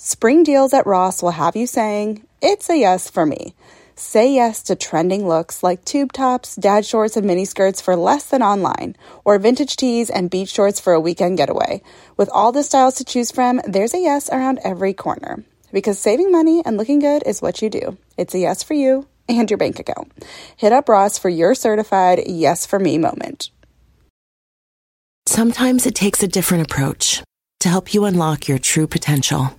Spring deals at Ross will have you saying, It's a yes for me. Say yes to trending looks like tube tops, dad shorts, and miniskirts for less than online, or vintage tees and beach shorts for a weekend getaway. With all the styles to choose from, there's a yes around every corner. Because saving money and looking good is what you do. It's a yes for you and your bank account. Hit up Ross for your certified yes for me moment. Sometimes it takes a different approach to help you unlock your true potential.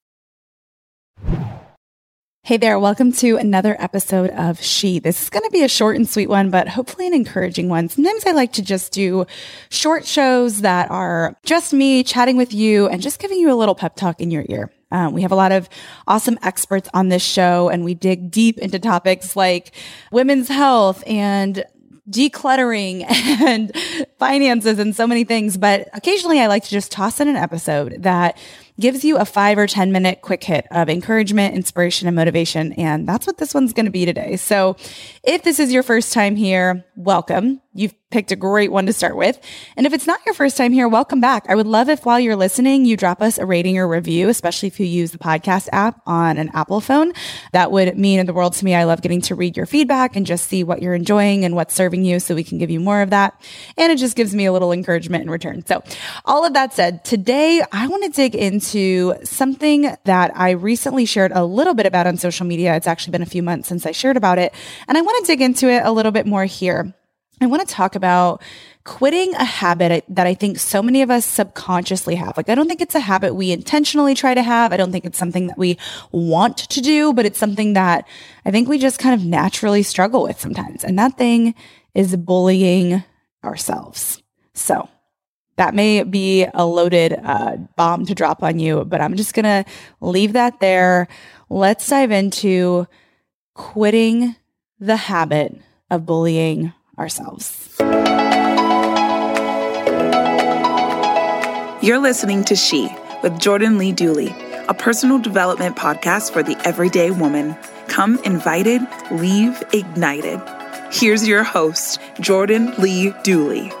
Hey there, welcome to another episode of She. This is going to be a short and sweet one, but hopefully an encouraging one. Sometimes I like to just do short shows that are just me chatting with you and just giving you a little pep talk in your ear. Um, we have a lot of awesome experts on this show, and we dig deep into topics like women's health and decluttering and finances and so many things. But occasionally I like to just toss in an episode that gives you a five or 10 minute quick hit of encouragement, inspiration, and motivation. And that's what this one's going to be today. So if this is your first time here, welcome. You've picked a great one to start with. And if it's not your first time here, welcome back. I would love if while you're listening, you drop us a rating or review, especially if you use the podcast app on an Apple phone. That would mean the world to me. I love getting to read your feedback and just see what you're enjoying and what's serving you so we can give you more of that. And it just gives me a little encouragement in return. So all of that said, today I want to dig into something that I recently shared a little bit about on social media. It's actually been a few months since I shared about it. And I want to dig into it a little bit more here. I want to talk about quitting a habit that I think so many of us subconsciously have. Like, I don't think it's a habit we intentionally try to have. I don't think it's something that we want to do, but it's something that I think we just kind of naturally struggle with sometimes. And that thing is bullying ourselves. So that may be a loaded uh, bomb to drop on you, but I'm just going to leave that there. Let's dive into quitting the habit of bullying ourselves. You're listening to She with Jordan Lee Dooley, a personal development podcast for the everyday woman. Come invited, leave ignited. Here's your host, Jordan Lee Dooley.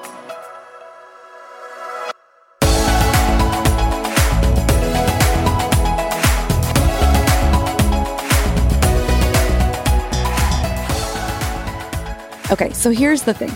Okay, so here's the thing.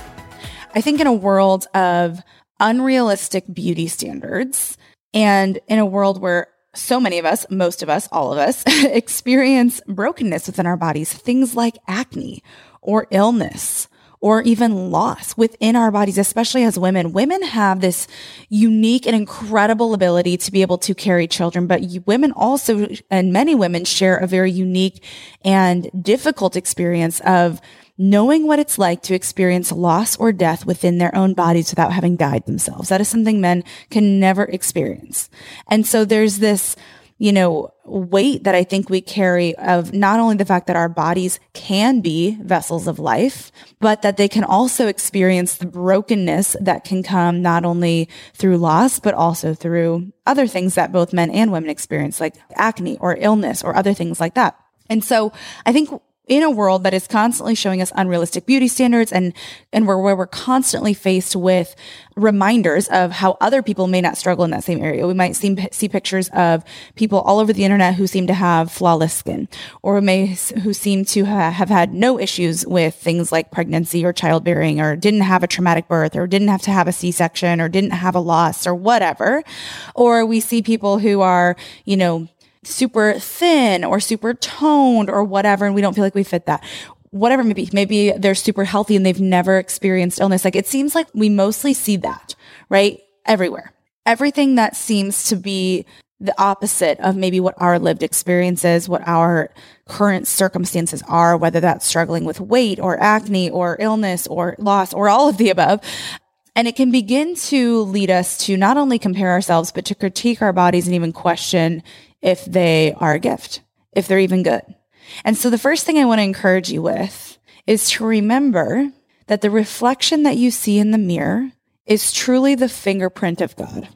I think in a world of unrealistic beauty standards and in a world where so many of us, most of us, all of us experience brokenness within our bodies, things like acne or illness or even loss within our bodies, especially as women. Women have this unique and incredible ability to be able to carry children, but women also, and many women share a very unique and difficult experience of knowing what it's like to experience loss or death within their own bodies without having died themselves. That is something men can never experience. And so there's this, you know, weight that I think we carry of not only the fact that our bodies can be vessels of life, but that they can also experience the brokenness that can come not only through loss, but also through other things that both men and women experience, like acne or illness or other things like that. And so I think in a world that is constantly showing us unrealistic beauty standards and and where, where we're constantly faced with reminders of how other people may not struggle in that same area. We might see, see pictures of people all over the internet who seem to have flawless skin or may who seem to ha- have had no issues with things like pregnancy or childbearing or didn't have a traumatic birth or didn't have to have a C-section or didn't have a loss or whatever. Or we see people who are, you know, super thin or super toned or whatever, and we don't feel like we fit that. Whatever maybe, maybe they're super healthy and they've never experienced illness. Like it seems like we mostly see that, right? Everywhere. Everything that seems to be the opposite of maybe what our lived experience is, what our current circumstances are, whether that's struggling with weight or acne or illness or loss or all of the above. And it can begin to lead us to not only compare ourselves, but to critique our bodies and even question if they are a gift, if they're even good. And so the first thing I want to encourage you with is to remember that the reflection that you see in the mirror is truly the fingerprint of God.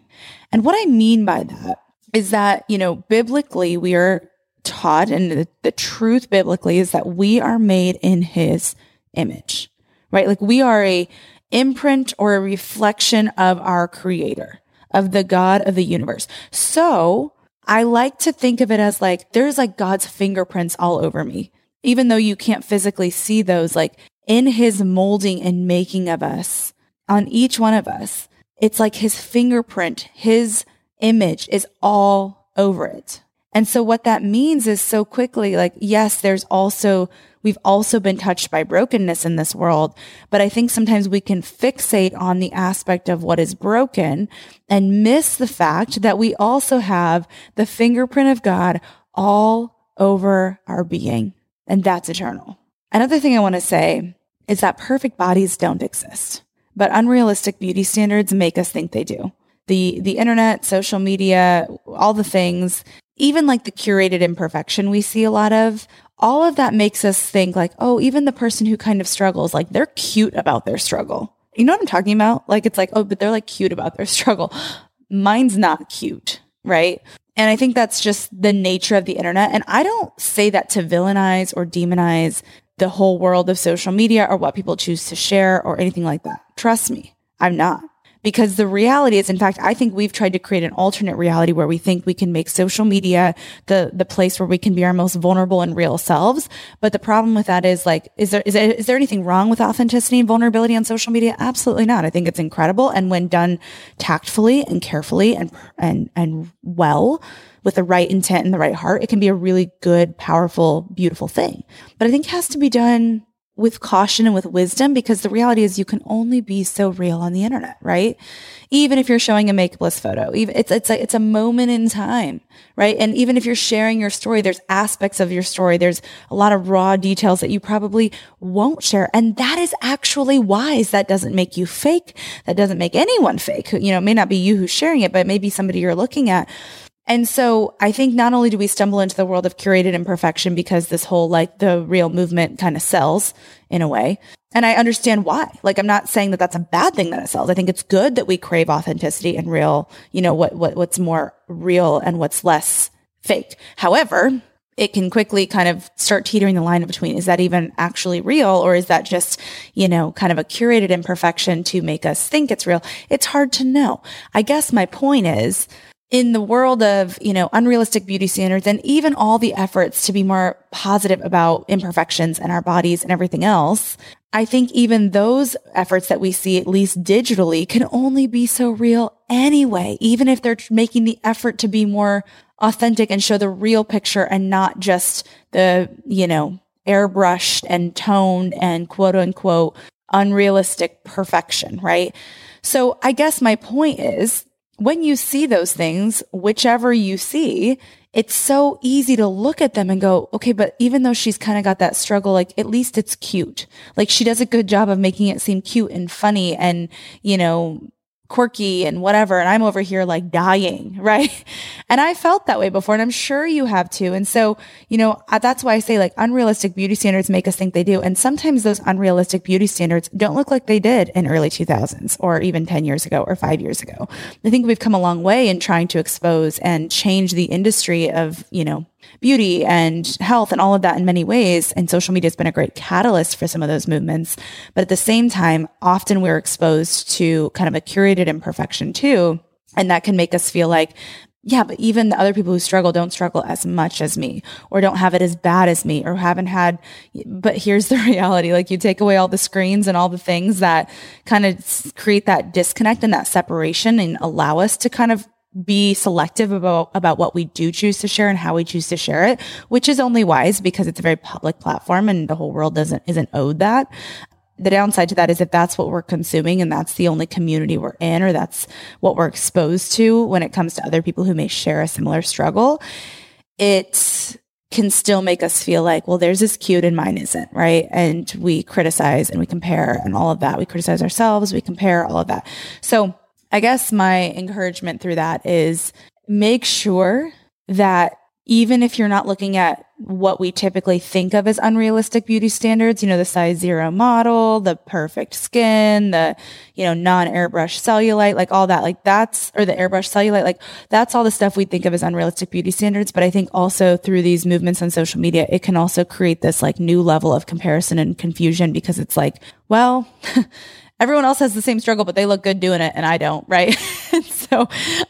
And what I mean by that is that, you know, biblically, we are taught, and the, the truth biblically is that we are made in his image, right? Like we are a imprint or a reflection of our creator, of the God of the universe. So I like to think of it as like there's like God's fingerprints all over me. Even though you can't physically see those, like in his molding and making of us, on each one of us, it's like his fingerprint, his image is all over it. And so what that means is so quickly, like, yes, there's also, we've also been touched by brokenness in this world. But I think sometimes we can fixate on the aspect of what is broken and miss the fact that we also have the fingerprint of God all over our being. And that's eternal. Another thing I want to say is that perfect bodies don't exist, but unrealistic beauty standards make us think they do the the internet, social media, all the things even like the curated imperfection we see a lot of, all of that makes us think like, oh, even the person who kind of struggles, like they're cute about their struggle. You know what I'm talking about? Like it's like, oh, but they're like cute about their struggle. Mine's not cute, right? And I think that's just the nature of the internet. And I don't say that to villainize or demonize the whole world of social media or what people choose to share or anything like that. Trust me, I'm not because the reality is in fact i think we've tried to create an alternate reality where we think we can make social media the the place where we can be our most vulnerable and real selves. But the problem with that is like is there is there, is there anything wrong with authenticity and vulnerability on social media? Absolutely not. I think it's incredible. And when done tactfully and carefully and and and well with the right intent and the right heart it can be a really good powerful beautiful thing. But i think it has to be done with caution and with wisdom because the reality is you can only be so real on the internet, right? Even if you're showing a makeupless photo, even it's it's a, it's a moment in time, right? And even if you're sharing your story, there's aspects of your story, there's a lot of raw details that you probably won't share, and that is actually wise. That doesn't make you fake. That doesn't make anyone fake. You know, it may not be you who's sharing it, but maybe somebody you're looking at. And so I think not only do we stumble into the world of curated imperfection because this whole like the real movement kind of sells in a way. And I understand why. Like I'm not saying that that's a bad thing that it sells. I think it's good that we crave authenticity and real, you know, what, what what's more real and what's less fake. However, it can quickly kind of start teetering the line between is that even actually real or is that just, you know, kind of a curated imperfection to make us think it's real? It's hard to know. I guess my point is in the world of, you know, unrealistic beauty standards and even all the efforts to be more positive about imperfections and our bodies and everything else, I think even those efforts that we see, at least digitally, can only be so real anyway, even if they're making the effort to be more authentic and show the real picture and not just the, you know, airbrushed and toned and quote unquote unrealistic perfection, right? So I guess my point is when you see those things, whichever you see, it's so easy to look at them and go, okay, but even though she's kind of got that struggle, like at least it's cute. Like she does a good job of making it seem cute and funny and, you know, quirky and whatever. And I'm over here like dying, right? And I felt that way before. And I'm sure you have too. And so, you know, that's why I say like unrealistic beauty standards make us think they do. And sometimes those unrealistic beauty standards don't look like they did in early 2000s or even 10 years ago or five years ago. I think we've come a long way in trying to expose and change the industry of, you know, beauty and health and all of that in many ways. And social media has been a great catalyst for some of those movements. But at the same time, often we're exposed to kind of a curated imperfection too. And that can make us feel like, yeah, but even the other people who struggle don't struggle as much as me or don't have it as bad as me or haven't had. But here's the reality. Like you take away all the screens and all the things that kind of create that disconnect and that separation and allow us to kind of be selective about about what we do choose to share and how we choose to share it, which is only wise because it's a very public platform and the whole world doesn't isn't owed that. The downside to that is if that's what we're consuming and that's the only community we're in or that's what we're exposed to when it comes to other people who may share a similar struggle, it can still make us feel like, well, there's this cute and mine isn't, right? And we criticize and we compare and all of that. We criticize ourselves, we compare all of that. So I guess my encouragement through that is make sure that even if you're not looking at what we typically think of as unrealistic beauty standards, you know, the size zero model, the perfect skin, the, you know, non airbrush cellulite, like all that, like that's, or the airbrush cellulite, like that's all the stuff we think of as unrealistic beauty standards. But I think also through these movements on social media, it can also create this like new level of comparison and confusion because it's like, well, everyone else has the same struggle, but they look good doing it and I don't, right? so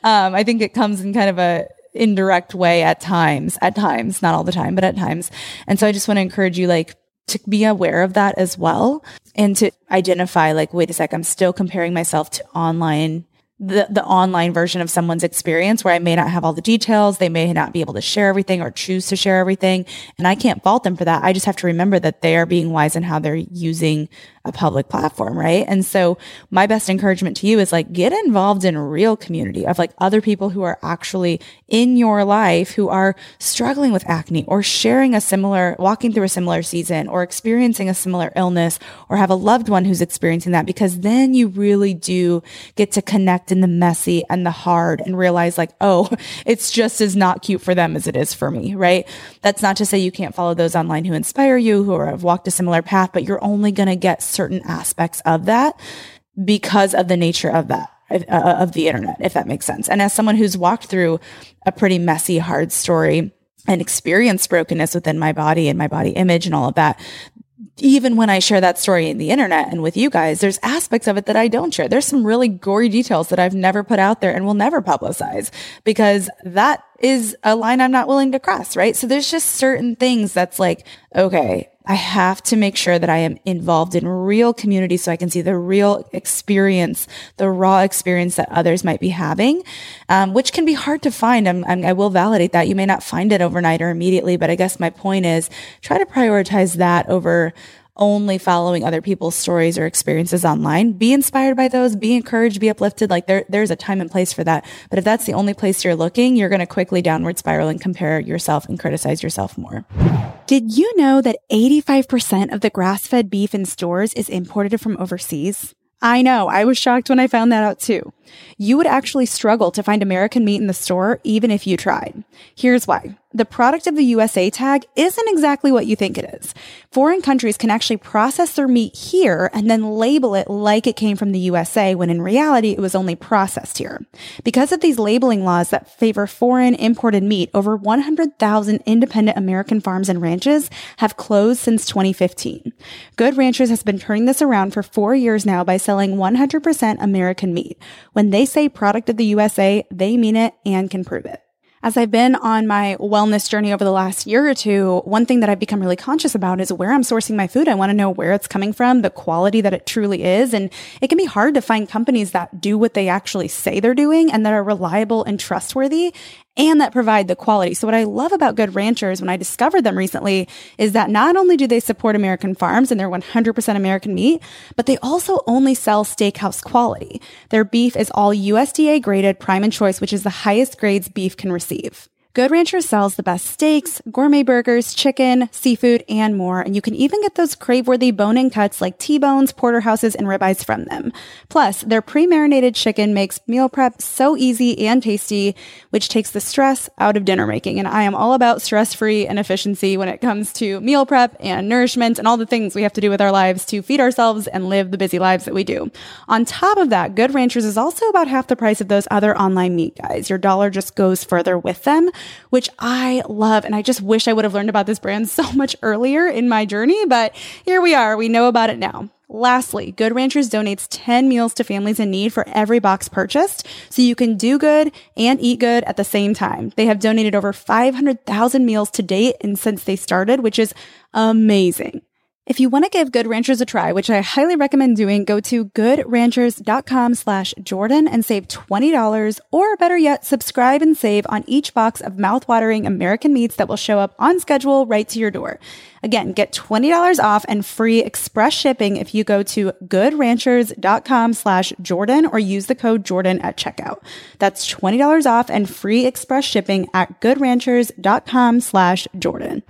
um, I think it comes in kind of a indirect way at times, at times, not all the time, but at times. And so I just want to encourage you, like, to be aware of that as well and to identify, like, wait a sec, I'm still comparing myself to online the, the online version of someone's experience where I may not have all the details. They may not be able to share everything or choose to share everything. And I can't fault them for that. I just have to remember that they are being wise in how they're using a public platform, right? And so my best encouragement to you is like get involved in real community of like other people who are actually in your life who are struggling with acne or sharing a similar, walking through a similar season or experiencing a similar illness or have a loved one who's experiencing that because then you really do get to connect in the messy and the hard and realize like, oh, it's just as not cute for them as it is for me, right? That's not to say you can't follow those online who inspire you, who have walked a similar path, but you're only going to get certain aspects of that because of the nature of that uh, of the internet, if that makes sense. And as someone who's walked through a pretty messy, hard story and experienced brokenness within my body and my body image and all of that, even when I share that story in the internet and with you guys, there's aspects of it that I don't share. There's some really gory details that I've never put out there and will never publicize because that is a line I'm not willing to cross, right? So there's just certain things that's like, okay, I have to make sure that I am involved in real community so I can see the real experience, the raw experience that others might be having, um, which can be hard to find. I'm, I'm, I will validate that. You may not find it overnight or immediately, but I guess my point is try to prioritize that over only following other people's stories or experiences online. Be inspired by those, be encouraged, be uplifted. Like there, there's a time and place for that. But if that's the only place you're looking, you're going to quickly downward spiral and compare yourself and criticize yourself more. Did you know that 85% of the grass fed beef in stores is imported from overseas? I know. I was shocked when I found that out too. You would actually struggle to find American meat in the store even if you tried. Here's why the product of the USA tag isn't exactly what you think it is. Foreign countries can actually process their meat here and then label it like it came from the USA when in reality it was only processed here. Because of these labeling laws that favor foreign imported meat, over 100,000 independent American farms and ranches have closed since 2015. Good Ranchers has been turning this around for four years now by selling 100% American meat. When they say product of the USA, they mean it and can prove it. As I've been on my wellness journey over the last year or two, one thing that I've become really conscious about is where I'm sourcing my food. I want to know where it's coming from, the quality that it truly is. And it can be hard to find companies that do what they actually say they're doing and that are reliable and trustworthy and that provide the quality. So what I love about Good Ranchers when I discovered them recently is that not only do they support American farms and they're 100% American meat, but they also only sell steakhouse quality. Their beef is all USDA graded prime and choice, which is the highest grades beef can receive. Good Rancher sells the best steaks, gourmet burgers, chicken, seafood, and more, and you can even get those crave-worthy bone-in cuts like T-bones, porterhouses, and ribeyes from them. Plus, their pre-marinated chicken makes meal prep so easy and tasty, which takes the stress out of dinner making. And I am all about stress-free and efficiency when it comes to meal prep and nourishment and all the things we have to do with our lives to feed ourselves and live the busy lives that we do. On top of that, Good Ranchers is also about half the price of those other online meat guys. Your dollar just goes further with them which I love. And I just wish I would have learned about this brand so much earlier in my journey, but here we are. We know about it now. Lastly, Good Ranchers donates 10 meals to families in need for every box purchased, so you can do good and eat good at the same time. They have donated over 500,000 meals to date and since they started, which is amazing. If you want to give Good Ranchers a try, which I highly recommend doing, go to goodranchers.com slash Jordan and save $20 or better yet, subscribe and save on each box of mouthwatering American meats that will show up on schedule right to your door. Again, get $20 off and free express shipping if you go to goodranchers.com slash Jordan or use the code Jordan at checkout. That's $20 off and free express shipping at goodranchers.com slash Jordan.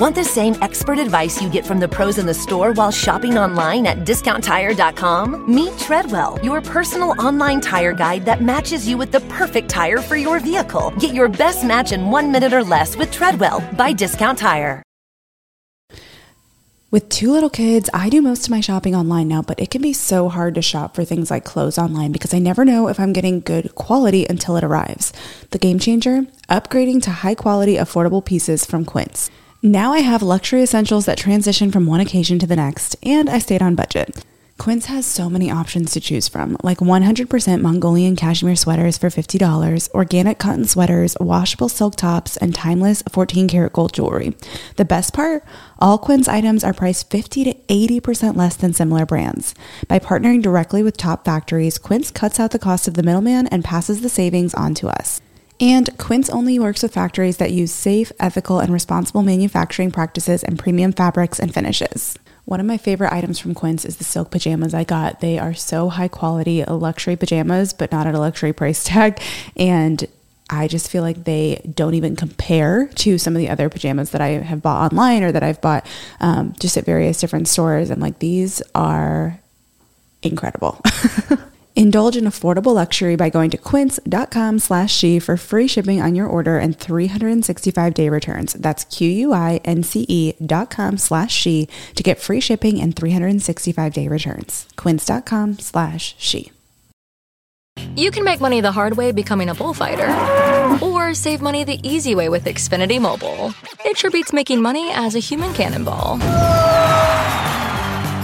Want the same expert advice you get from the pros in the store while shopping online at discounttire.com? Meet Treadwell, your personal online tire guide that matches you with the perfect tire for your vehicle. Get your best match in one minute or less with Treadwell by Discount Tire. With two little kids, I do most of my shopping online now, but it can be so hard to shop for things like clothes online because I never know if I'm getting good quality until it arrives. The game changer? Upgrading to high quality, affordable pieces from Quince. Now I have luxury essentials that transition from one occasion to the next, and I stayed on budget. Quince has so many options to choose from, like 100% Mongolian cashmere sweaters for $50, organic cotton sweaters, washable silk tops, and timeless 14 karat gold jewelry. The best part? All Quince items are priced 50 to 80% less than similar brands. By partnering directly with top factories, Quince cuts out the cost of the middleman and passes the savings on to us. And Quince only works with factories that use safe, ethical, and responsible manufacturing practices and premium fabrics and finishes. One of my favorite items from Quince is the silk pajamas I got. They are so high quality, luxury pajamas, but not at a luxury price tag. And I just feel like they don't even compare to some of the other pajamas that I have bought online or that I've bought um, just at various different stores. And like these are incredible. Indulge in affordable luxury by going to quince.com slash she for free shipping on your order and 365 day returns. That's Q-U-I-N-C-E dot com slash she to get free shipping and 365 day returns. Quince.com slash she. You can make money the hard way becoming a bullfighter, or save money the easy way with Xfinity Mobile. It sure beats making money as a human cannonball.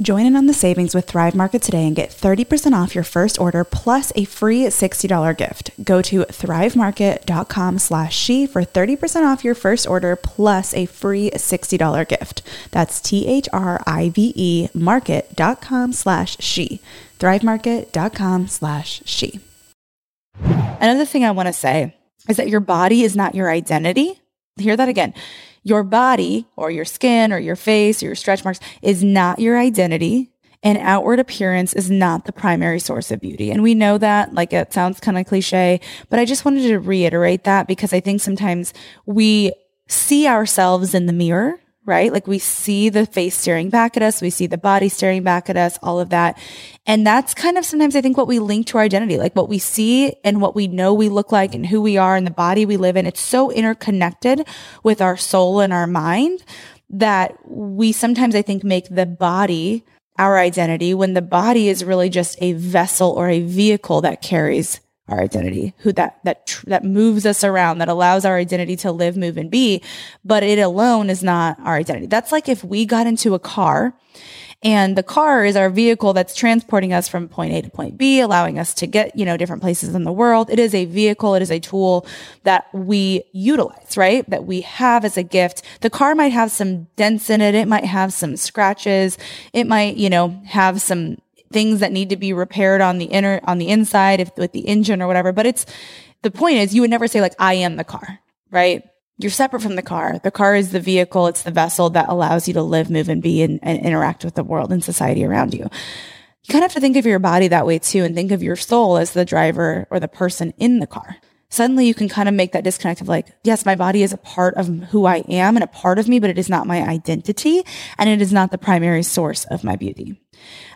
Join in on the savings with Thrive Market today and get 30% off your first order plus a free $60 gift. Go to thrivemarket.com slash she for 30% off your first order plus a free $60 gift. That's T-H-R-I-V-E market.com slash she. thrivemarket.com slash she. Another thing I want to say is that your body is not your identity. Hear that again. Your body or your skin or your face or your stretch marks is not your identity. And outward appearance is not the primary source of beauty. And we know that, like it sounds kind of cliche, but I just wanted to reiterate that because I think sometimes we see ourselves in the mirror right? Like we see the face staring back at us, we see the body staring back at us, all of that. And that's kind of sometimes I think what we link to our identity, like what we see and what we know we look like and who we are and the body we live in. It's so interconnected with our soul and our mind that we sometimes I think make the body our identity when the body is really just a vessel or a vehicle that carries our identity, who that that tr- that moves us around, that allows our identity to live, move, and be. But it alone is not our identity. That's like if we got into a car, and the car is our vehicle that's transporting us from point A to point B, allowing us to get you know different places in the world. It is a vehicle. It is a tool that we utilize, right? That we have as a gift. The car might have some dents in it. It might have some scratches. It might you know have some things that need to be repaired on the inner on the inside if with the engine or whatever but it's the point is you would never say like i am the car right? You're separate from the car. The car is the vehicle it's the vessel that allows you to live move and be and, and interact with the world and society around you. You kind of have to think of your body that way too and think of your soul as the driver or the person in the car. Suddenly you can kind of make that disconnect of like, yes, my body is a part of who I am and a part of me, but it is not my identity and it is not the primary source of my beauty.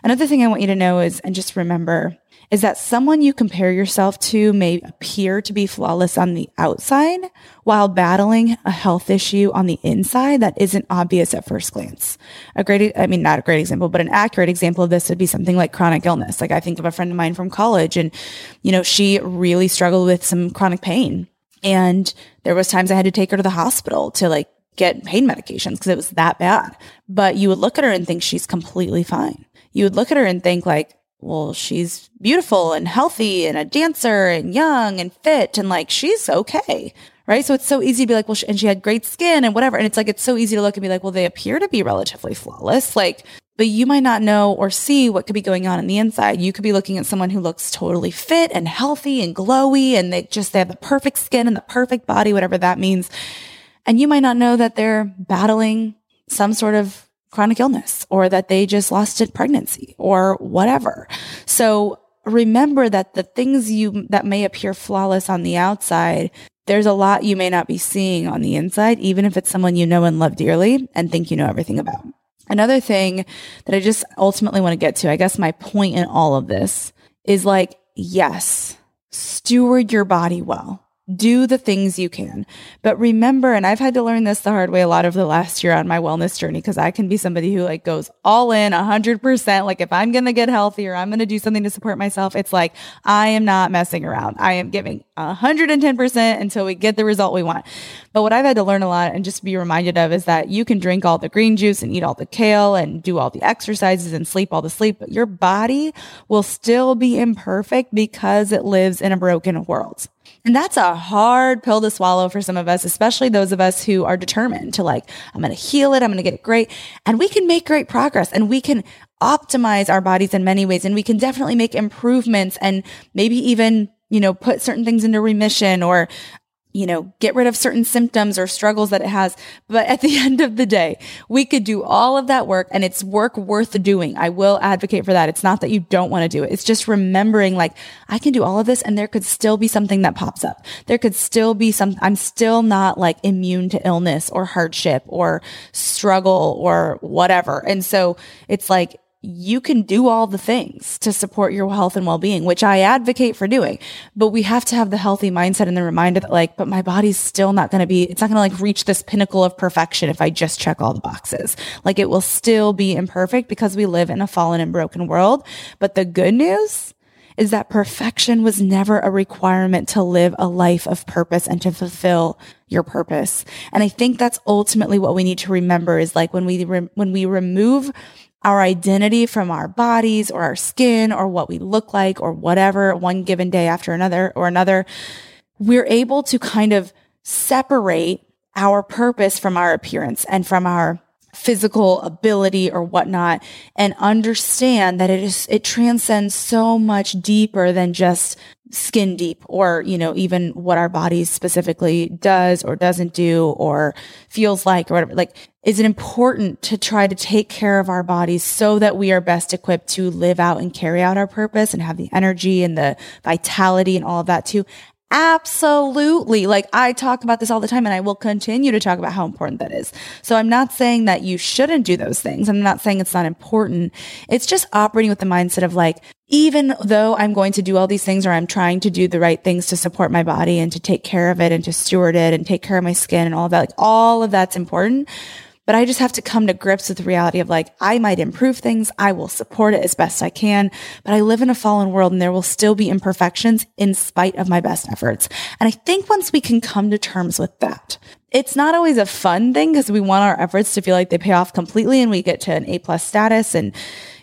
Another thing I want you to know is, and just remember, is that someone you compare yourself to may appear to be flawless on the outside while battling a health issue on the inside that isn't obvious at first glance. A great, I mean, not a great example, but an accurate example of this would be something like chronic illness. Like I think of a friend of mine from college and, you know, she really struggled with some chronic pain. And there was times I had to take her to the hospital to like get pain medications because it was that bad. But you would look at her and think she's completely fine. You would look at her and think like, well, she's beautiful and healthy and a dancer and young and fit and like she's okay. Right. So it's so easy to be like, well, and she had great skin and whatever. And it's like, it's so easy to look and be like, well, they appear to be relatively flawless. Like, but you might not know or see what could be going on in the inside. You could be looking at someone who looks totally fit and healthy and glowy and they just, they have the perfect skin and the perfect body, whatever that means. And you might not know that they're battling some sort of chronic illness or that they just lost a pregnancy or whatever. So remember that the things you that may appear flawless on the outside, there's a lot you may not be seeing on the inside, even if it's someone you know and love dearly and think you know everything about. Another thing that I just ultimately want to get to, I guess my point in all of this is like, yes, steward your body well do the things you can. But remember, and I've had to learn this the hard way a lot of the last year on my wellness journey because I can be somebody who like goes all in 100%. Like if I'm going to get healthier, I'm going to do something to support myself. It's like I am not messing around. I am giving 110% until we get the result we want. But what I've had to learn a lot and just be reminded of is that you can drink all the green juice and eat all the kale and do all the exercises and sleep all the sleep, but your body will still be imperfect because it lives in a broken world. And that's a hard pill to swallow for some of us, especially those of us who are determined to like, I'm going to heal it. I'm going to get it great. And we can make great progress and we can optimize our bodies in many ways. And we can definitely make improvements and maybe even you know, put certain things into remission or you know, get rid of certain symptoms or struggles that it has. But at the end of the day, we could do all of that work and it's work worth doing. I will advocate for that. It's not that you don't want to do it. It's just remembering like, I can do all of this and there could still be something that pops up. There could still be some, I'm still not like immune to illness or hardship or struggle or whatever. And so it's like, you can do all the things to support your health and well-being, which I advocate for doing. But we have to have the healthy mindset and the reminder that like, but my body's still not going to be, it's not going to like reach this pinnacle of perfection if I just check all the boxes. Like it will still be imperfect because we live in a fallen and broken world. But the good news is that perfection was never a requirement to live a life of purpose and to fulfill your purpose. And I think that's ultimately what we need to remember is like when we, re- when we remove our identity from our bodies or our skin or what we look like or whatever one given day after another or another, we're able to kind of separate our purpose from our appearance and from our physical ability or whatnot and understand that it is it transcends so much deeper than just skin deep or you know even what our bodies specifically does or doesn't do or feels like or whatever. Like is it important to try to take care of our bodies so that we are best equipped to live out and carry out our purpose and have the energy and the vitality and all of that too Absolutely. Like I talk about this all the time and I will continue to talk about how important that is. So I'm not saying that you shouldn't do those things. I'm not saying it's not important. It's just operating with the mindset of like, even though I'm going to do all these things or I'm trying to do the right things to support my body and to take care of it and to steward it and take care of my skin and all of that, like all of that's important. But I just have to come to grips with the reality of like, I might improve things. I will support it as best I can, but I live in a fallen world and there will still be imperfections in spite of my best efforts. And I think once we can come to terms with that, it's not always a fun thing because we want our efforts to feel like they pay off completely and we get to an A plus status and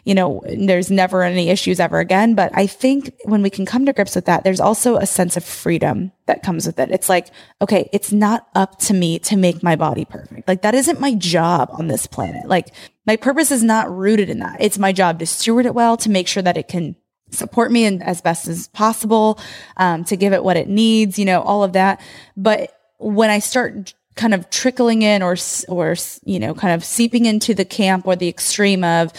you know, there's never any issues ever again. But I think when we can come to grips with that, there's also a sense of freedom that comes with it. It's like, okay, it's not up to me to make my body perfect. Like that isn't my job on this planet. Like my purpose is not rooted in that. It's my job to steward it well, to make sure that it can support me in, as best as possible, um, to give it what it needs, you know, all of that. But when I start kind of trickling in or, or, you know, kind of seeping into the camp or the extreme of,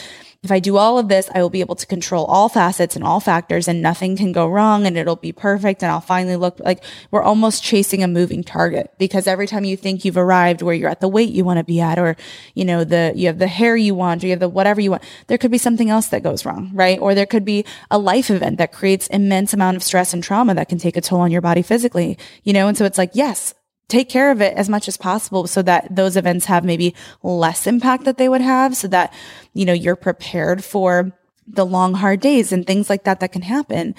if I do all of this, I will be able to control all facets and all factors and nothing can go wrong and it'll be perfect and I'll finally look like we're almost chasing a moving target because every time you think you've arrived where you're at the weight you want to be at or, you know, the, you have the hair you want or you have the whatever you want, there could be something else that goes wrong, right? Or there could be a life event that creates immense amount of stress and trauma that can take a toll on your body physically, you know? And so it's like, yes, take care of it as much as possible so that those events have maybe less impact that they would have so that, you know, you're prepared for the long, hard days and things like that that can happen.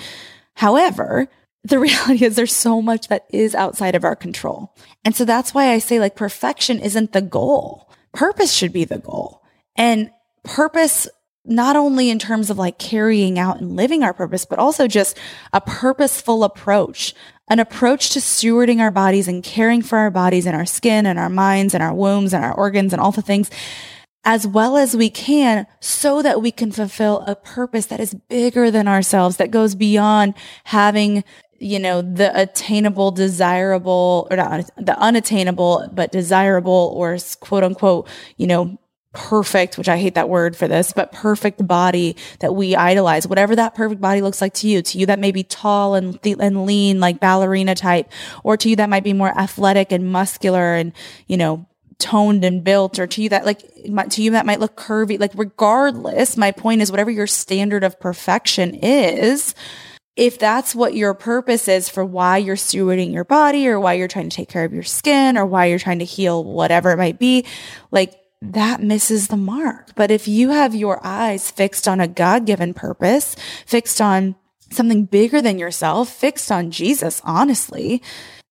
However, the reality is there's so much that is outside of our control. And so that's why I say like perfection isn't the goal. Purpose should be the goal. And purpose not only in terms of like carrying out and living our purpose, but also just a purposeful approach, an approach to stewarding our bodies and caring for our bodies and our skin and our minds and our wombs and our organs and all the things as well as we can so that we can fulfill a purpose that is bigger than ourselves, that goes beyond having you know, the attainable, desirable, or not the unattainable, but desirable or quote unquote, you know, perfect, which I hate that word for this, but perfect body that we idolize, whatever that perfect body looks like to you, to you that may be tall and, th- and lean, like ballerina type, or to you that might be more athletic and muscular and, you know, toned and built, or to you that like, to you that might look curvy. Like regardless, my point is whatever your standard of perfection is, if that's what your purpose is for why you're stewarding your body or why you're trying to take care of your skin or why you're trying to heal whatever it might be, like that misses the mark. But if you have your eyes fixed on a God given purpose, fixed on something bigger than yourself, fixed on Jesus, honestly,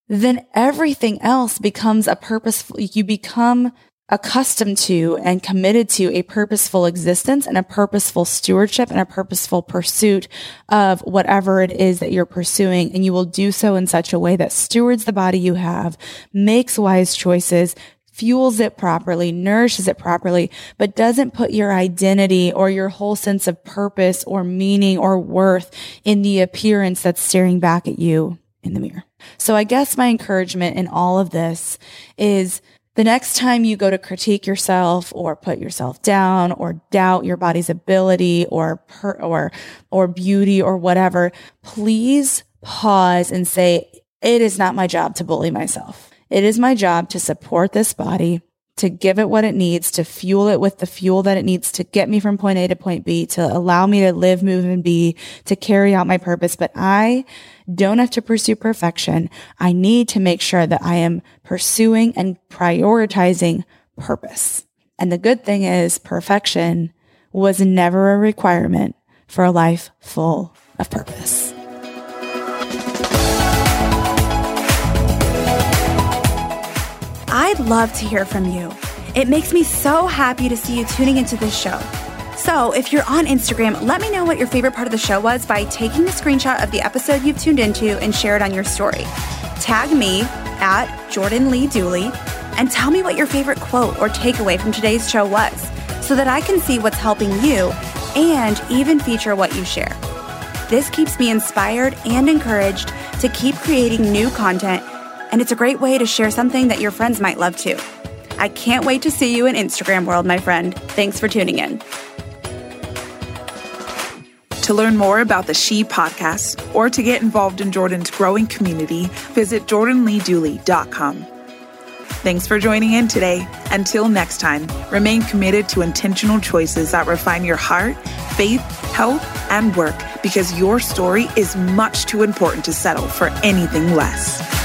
then everything else becomes a purposeful, you become accustomed to and committed to a purposeful existence and a purposeful stewardship and a purposeful pursuit of whatever it is that you're pursuing. And you will do so in such a way that stewards the body you have, makes wise choices, fuels it properly, nourishes it properly, but doesn't put your identity or your whole sense of purpose or meaning or worth in the appearance that's staring back at you in the mirror. So I guess my encouragement in all of this is the next time you go to critique yourself or put yourself down or doubt your body's ability or per, or or beauty or whatever, please pause and say it is not my job to bully myself. It is my job to support this body, to give it what it needs, to fuel it with the fuel that it needs to get me from point A to point B, to allow me to live, move, and be, to carry out my purpose. But I don't have to pursue perfection. I need to make sure that I am pursuing and prioritizing purpose. And the good thing is perfection was never a requirement for a life full of purpose. I'd love to hear from you. It makes me so happy to see you tuning into this show. So, if you're on Instagram, let me know what your favorite part of the show was by taking a screenshot of the episode you've tuned into and share it on your story. Tag me at Jordan Lee Dooley and tell me what your favorite quote or takeaway from today's show was so that I can see what's helping you and even feature what you share. This keeps me inspired and encouraged to keep creating new content and it's a great way to share something that your friends might love too. I can't wait to see you in Instagram world, my friend. Thanks for tuning in. To learn more about the She podcast or to get involved in Jordan's growing community, visit jordanleedooley.com. Thanks for joining in today. Until next time, remain committed to intentional choices that refine your heart, faith, health, and work because your story is much too important to settle for anything less.